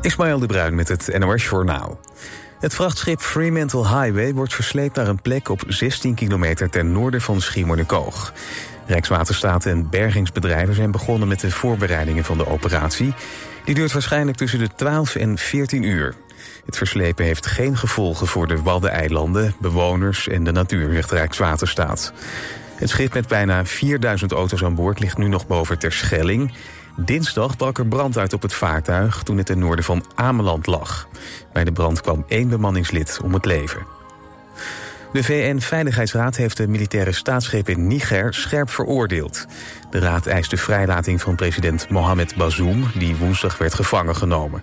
Ismaël de Bruin met het NOS Journaal. Het vrachtschip Fremantle Highway wordt versleept naar een plek op 16 kilometer ten noorden van Schiermonnikoog. Rijkswaterstaat en bergingsbedrijven zijn begonnen met de voorbereidingen van de operatie. Die duurt waarschijnlijk tussen de 12 en 14 uur. Het verslepen heeft geen gevolgen voor de Waddeneilanden, bewoners en de natuur, Rijkswaterstaat. Het schip met bijna 4000 auto's aan boord ligt nu nog boven Terschelling. Dinsdag brak er brand uit op het vaartuig toen het ten noorden van Ameland lag. Bij de brand kwam één bemanningslid om het leven. De VN-veiligheidsraad heeft de militaire staatsgreep in Niger scherp veroordeeld. De raad eist de vrijlating van president Mohamed Bazoum, die woensdag werd gevangen genomen.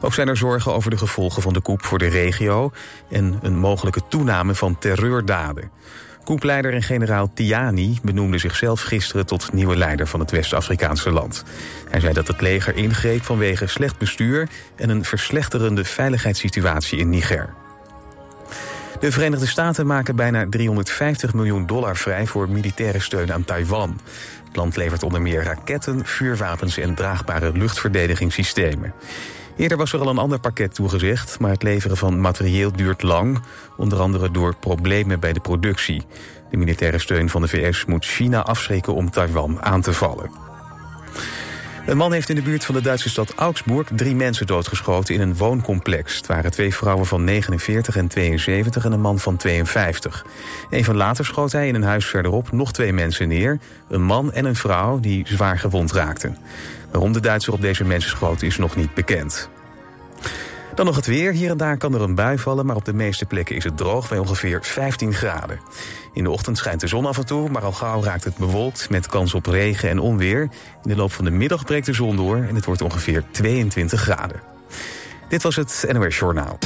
Ook zijn er zorgen over de gevolgen van de coup voor de regio en een mogelijke toename van terreurdaden. Koepleider en generaal Tiani benoemde zichzelf gisteren tot nieuwe leider van het West-Afrikaanse land. Hij zei dat het leger ingreep vanwege slecht bestuur en een verslechterende veiligheidssituatie in Niger. De Verenigde Staten maken bijna 350 miljoen dollar vrij voor militaire steun aan Taiwan. Het land levert onder meer raketten, vuurwapens en draagbare luchtverdedigingssystemen. Eerder was er al een ander pakket toegezegd, maar het leveren van materieel duurt lang, onder andere door problemen bij de productie. De militaire steun van de VS moet China afschrikken om Taiwan aan te vallen. Een man heeft in de buurt van de Duitse stad Augsburg drie mensen doodgeschoten in een wooncomplex. Het waren twee vrouwen van 49 en 72 en een man van 52. Even later schoot hij in een huis verderop nog twee mensen neer. Een man en een vrouw die zwaar gewond raakten. Waarom de Duitser op deze mensen schoot is nog niet bekend. Dan nog het weer. Hier en daar kan er een bui vallen, maar op de meeste plekken is het droog bij ongeveer 15 graden. In de ochtend schijnt de zon af en toe, maar al gauw raakt het bewolkt met kans op regen en onweer. In de loop van de middag breekt de zon door en het wordt ongeveer 22 graden. Dit was het NOS Journaal.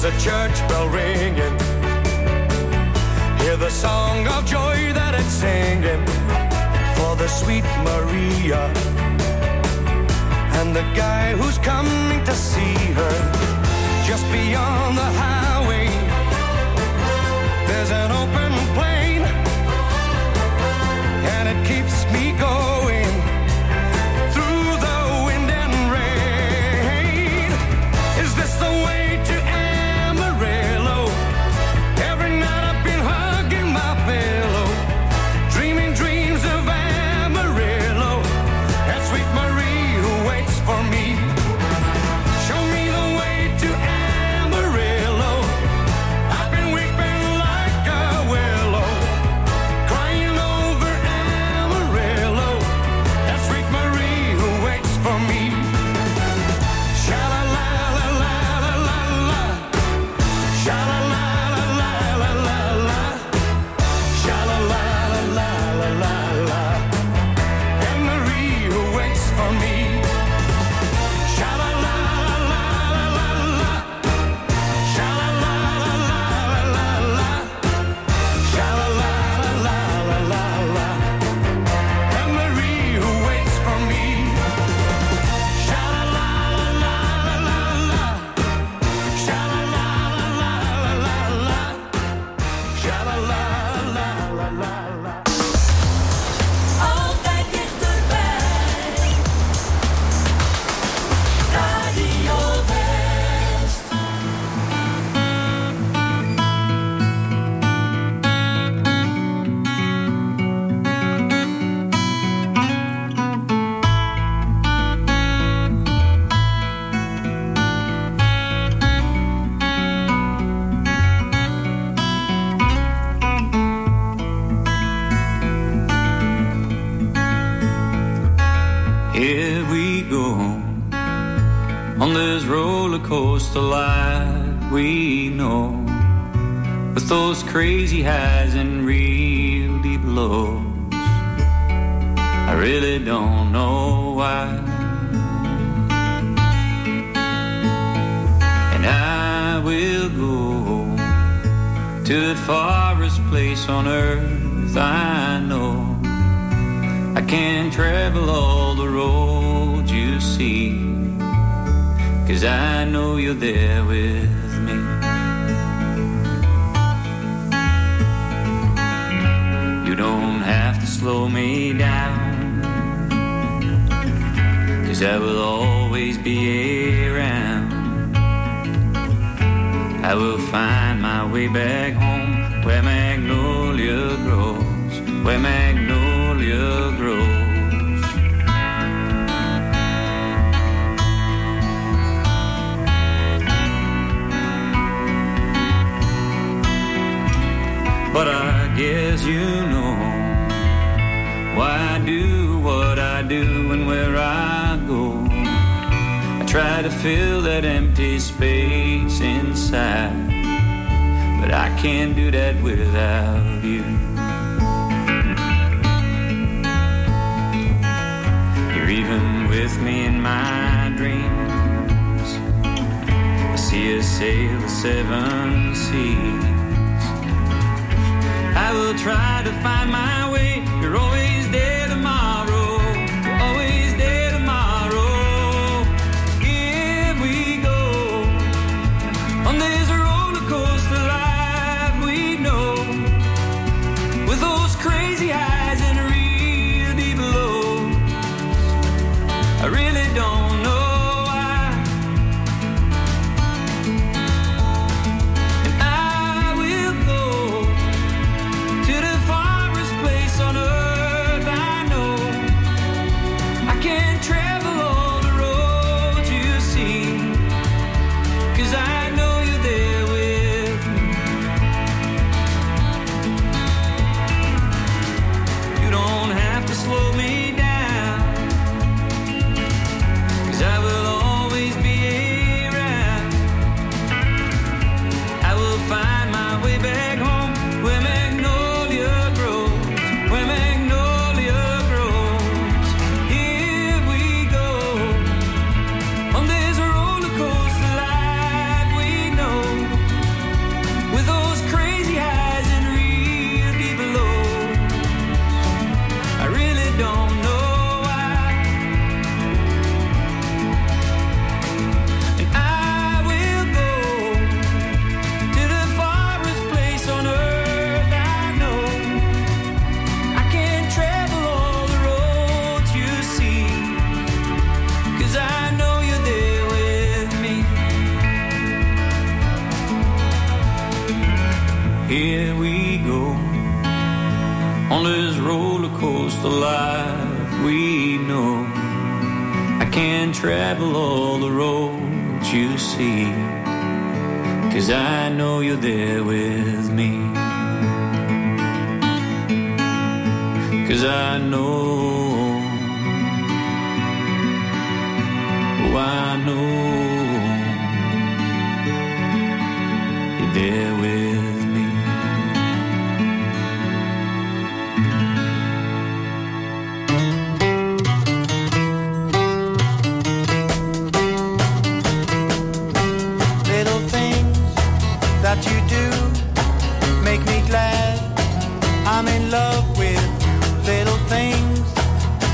There's a church bell ringing. Hear the song of joy that it's singing for the sweet Maria and the guy who's coming to see her just beyond the highway. There's an open plain and it keeps me going. crazy highs and real deep lows. I really don't know why. And I will go to the farthest place on earth I know. I can travel all the roads you see, cause I know you're there with slow me down. Cause I will always be around. I will find my way back home where magnolia grows, where magnolia grows. But I guess you know where I go. I try to fill that empty space inside, but I can't do that without you. You're even with me in my dreams. I see us sail the seven seas. I will try to find my way. You're always there we know. I can't travel all the roads you see. Cause I know you're there with me. Cause I know. Oh, I know. You're there with me.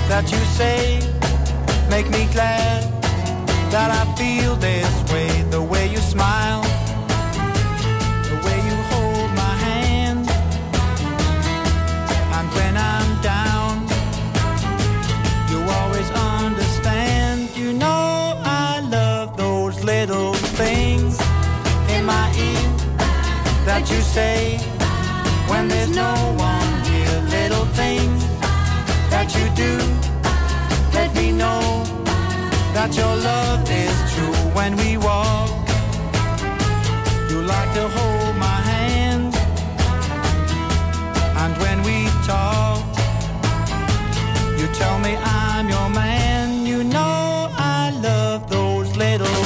That you say make me glad that I feel this way. The way you smile, the way you hold my hand, and when I'm down, you always understand. You know I love those little things in my ear that you say when there's no one here. Little things do let me know that your love is true when we walk. You like to hold my hand, and when we talk, you tell me I'm your man. You know I love those little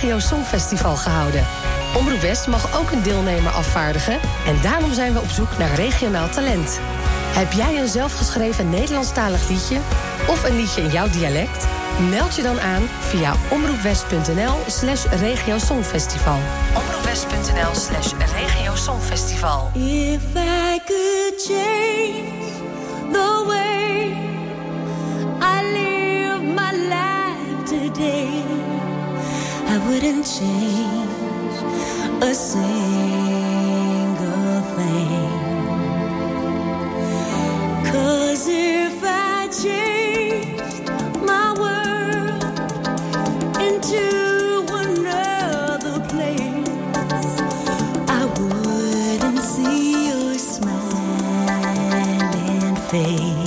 Regio Songfestival gehouden. Omroep West mag ook een deelnemer afvaardigen en daarom zijn we op zoek naar regionaal talent. Heb jij een zelfgeschreven Nederlandstalig liedje of een liedje in jouw dialect? Meld je dan aan via omroepwest.nl slash regiosongfestival. Omroepwest.nl slash regiosongfestival. If I could couldn't change a single thing. Cause if I changed my world into another place, I wouldn't see your smiling face.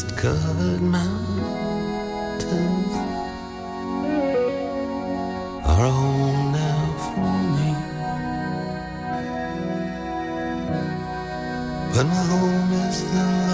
dust-covered mountains are home now for me. But my home is the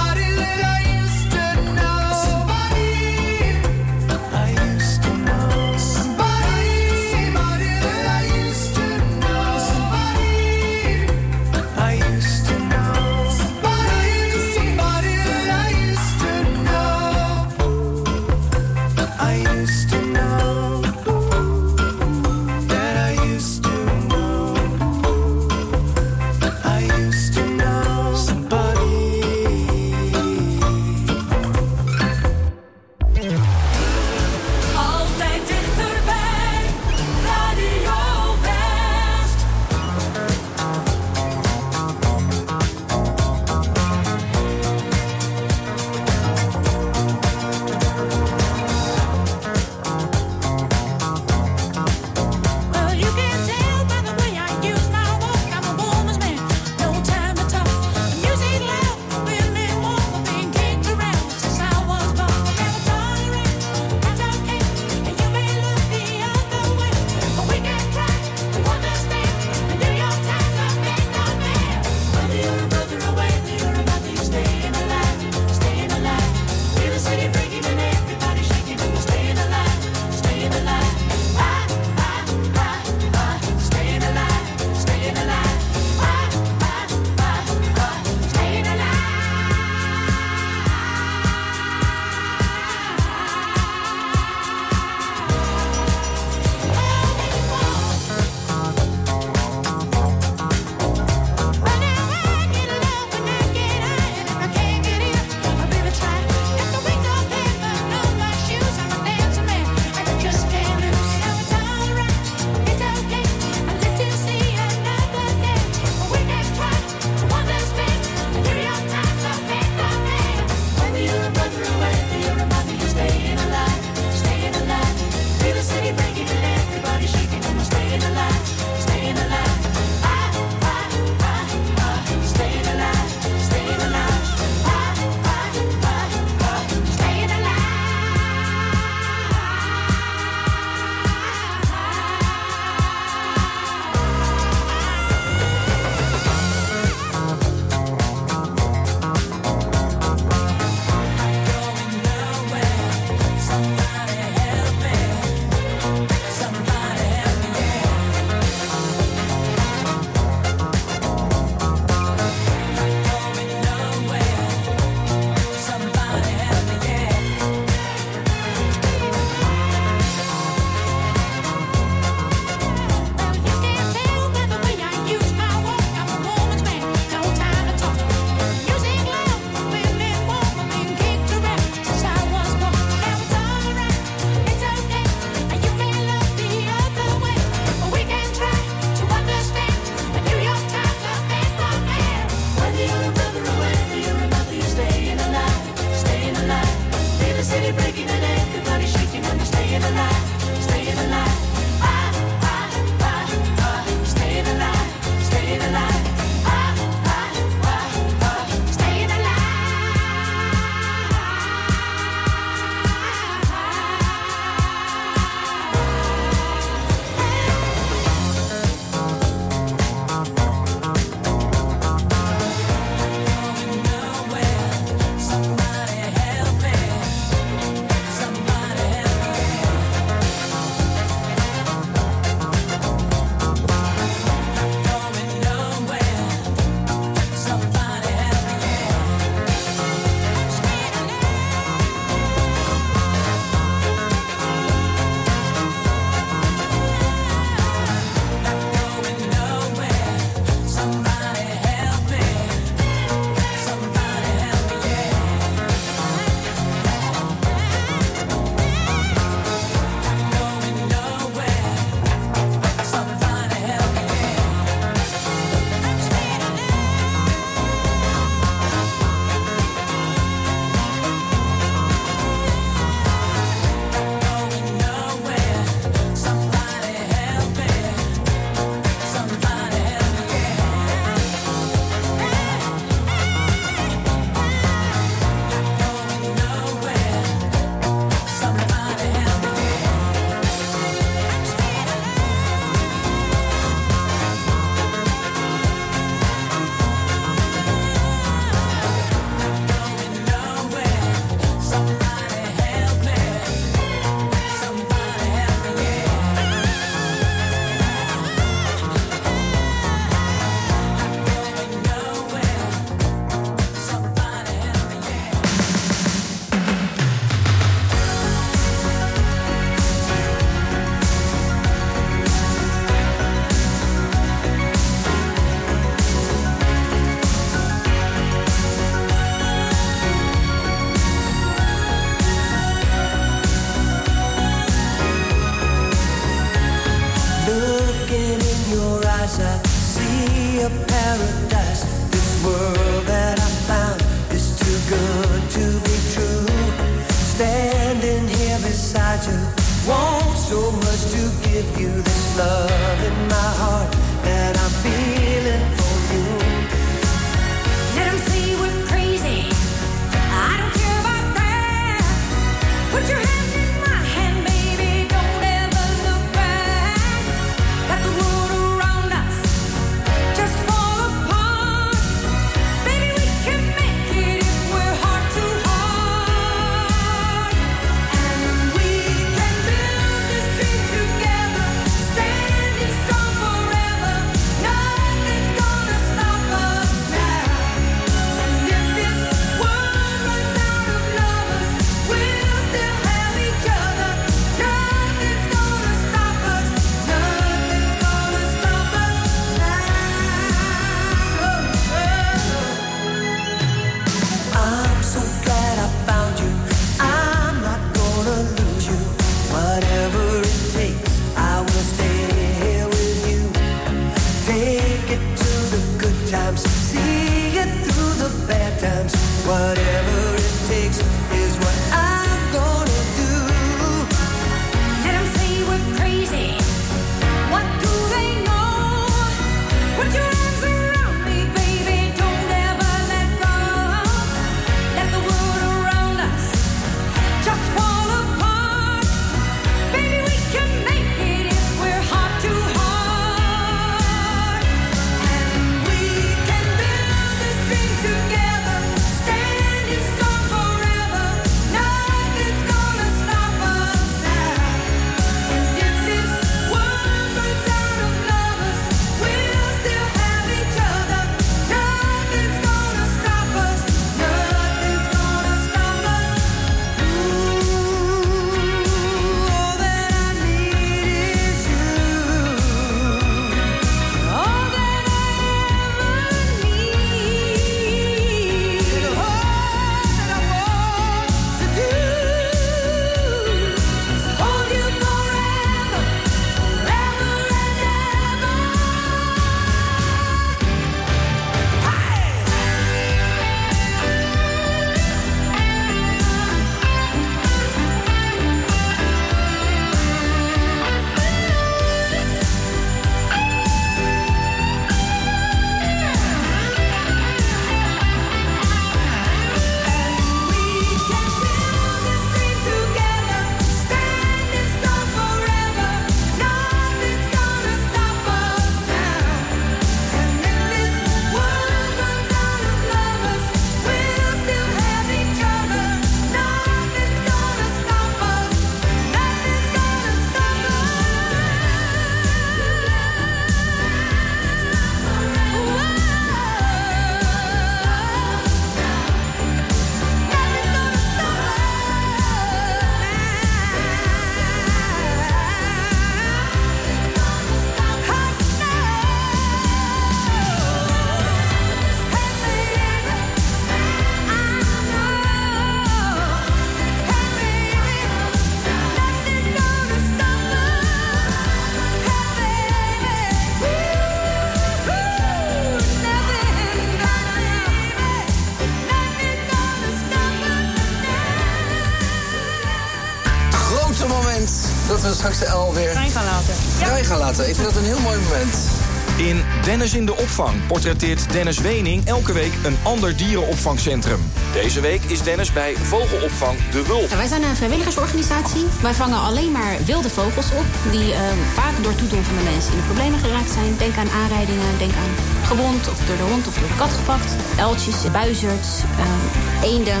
Dennis in de opvang portretteert Dennis Wening elke week een ander dierenopvangcentrum. Deze week is Dennis bij vogelopvang De Wulp. Wij zijn een vrijwilligersorganisatie. Wij vangen alleen maar wilde vogels op... die eh, vaak door toedoen van de mensen in de problemen geraakt zijn. Denk aan aanrijdingen, denk aan gewond of door de hond of door de kat gepakt. Eltjes, buizerds, eh, eenden.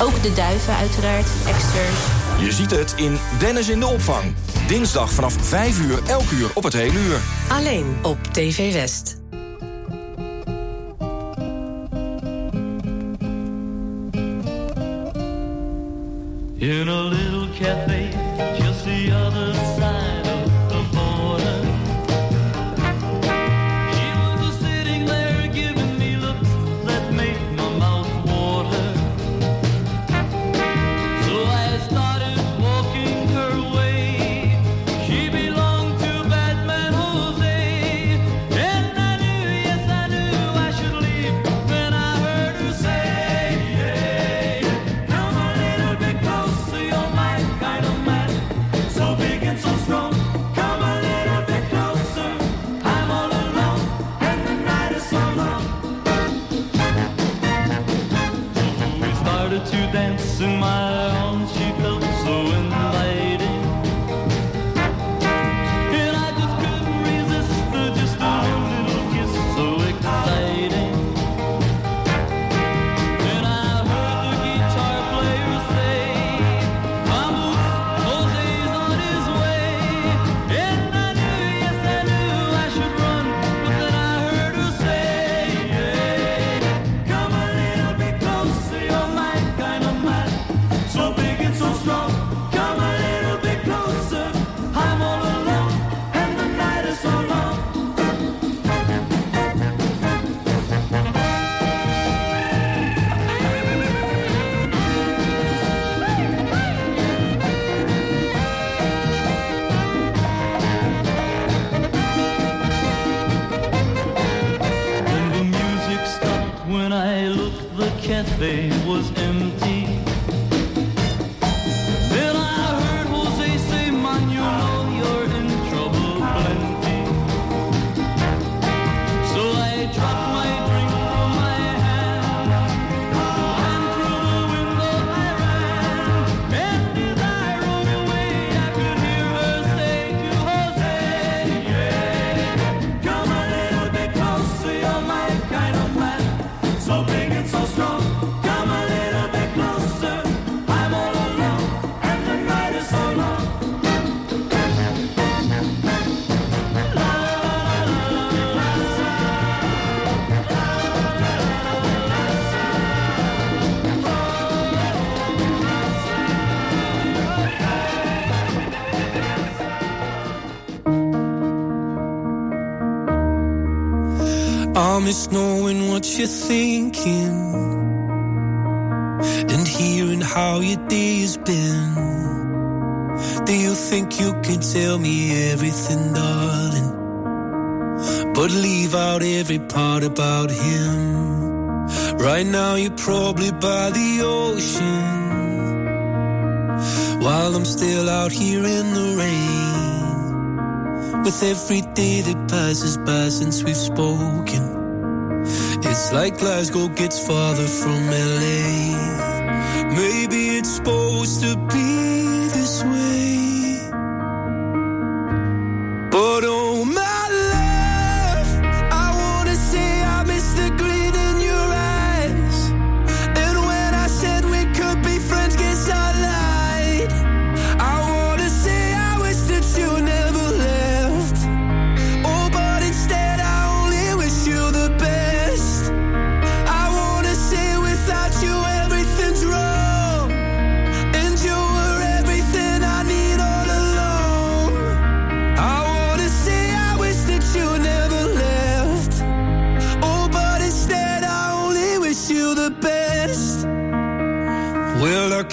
Ook de duiven uiteraard, eksters. Je ziet het in Dennis in de opvang. Dinsdag vanaf 5 uur, elk uur op het hele uur. Alleen op TV West. We started to was I miss knowing what you're thinking and hearing how your day has been. Do you think you can tell me everything, darling? But leave out every part about him. Right now, you're probably by the ocean while I'm still out here in the rain. With every day that passes by since we've spoken, it's like Glasgow gets farther from LA. Maybe it's supposed to be this way. But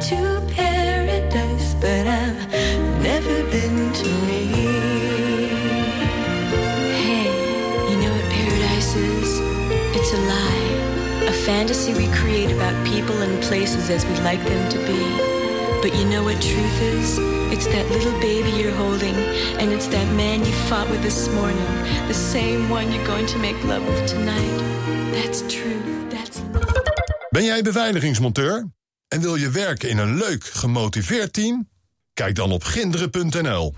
to paradise, but I've never been to me. Hey, you know what paradise is? It's a lie, a fantasy we create about people and places as we'd like them to be. But you know what truth is? It's that little baby you're holding, and it's that man you fought with this morning, the same one you're going to make love with tonight. That's truth. That's love. Ben jij beveiligingsmonteur? En wil je werken in een leuk, gemotiveerd team? Kijk dan op ginderen.nl.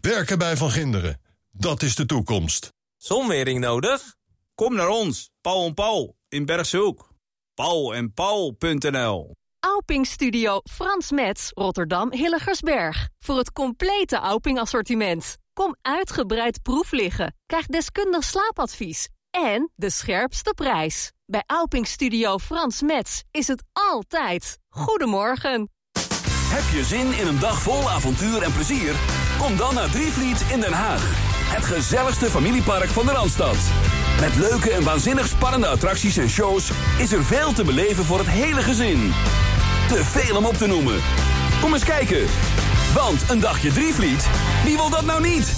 Werken bij Van Ginderen, dat is de toekomst. Zonwering nodig? Kom naar ons, Paul en Paul, in Bergshoek. Paul en Paul.nl Auping Studio Frans Mets, Rotterdam Hilligersberg. Voor het complete Auping assortiment. Kom uitgebreid proefliggen, krijg deskundig slaapadvies en de scherpste prijs. Bij Auping Studio Frans Mets is het altijd goedemorgen. Heb je zin in een dag vol avontuur en plezier? Kom dan naar Drievliet in Den Haag. Het gezelligste familiepark van de Randstad. Met leuke en waanzinnig spannende attracties en shows... is er veel te beleven voor het hele gezin. Te veel om op te noemen. Kom eens kijken. Want een dagje Drievliet, wie wil dat nou niet?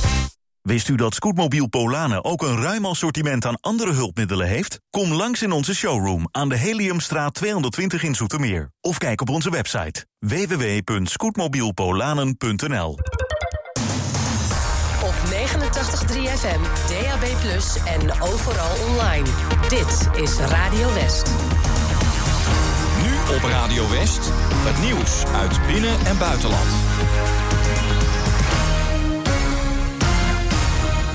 Wist u dat Scootmobiel Polanen ook een ruim assortiment aan andere hulpmiddelen heeft? Kom langs in onze showroom aan de Heliumstraat 220 in Zoetermeer. Of kijk op onze website www.scootmobielpolanen.nl Op 89.3 FM, DAB+, en overal online. Dit is Radio West. Nu op Radio West, het nieuws uit binnen- en buitenland.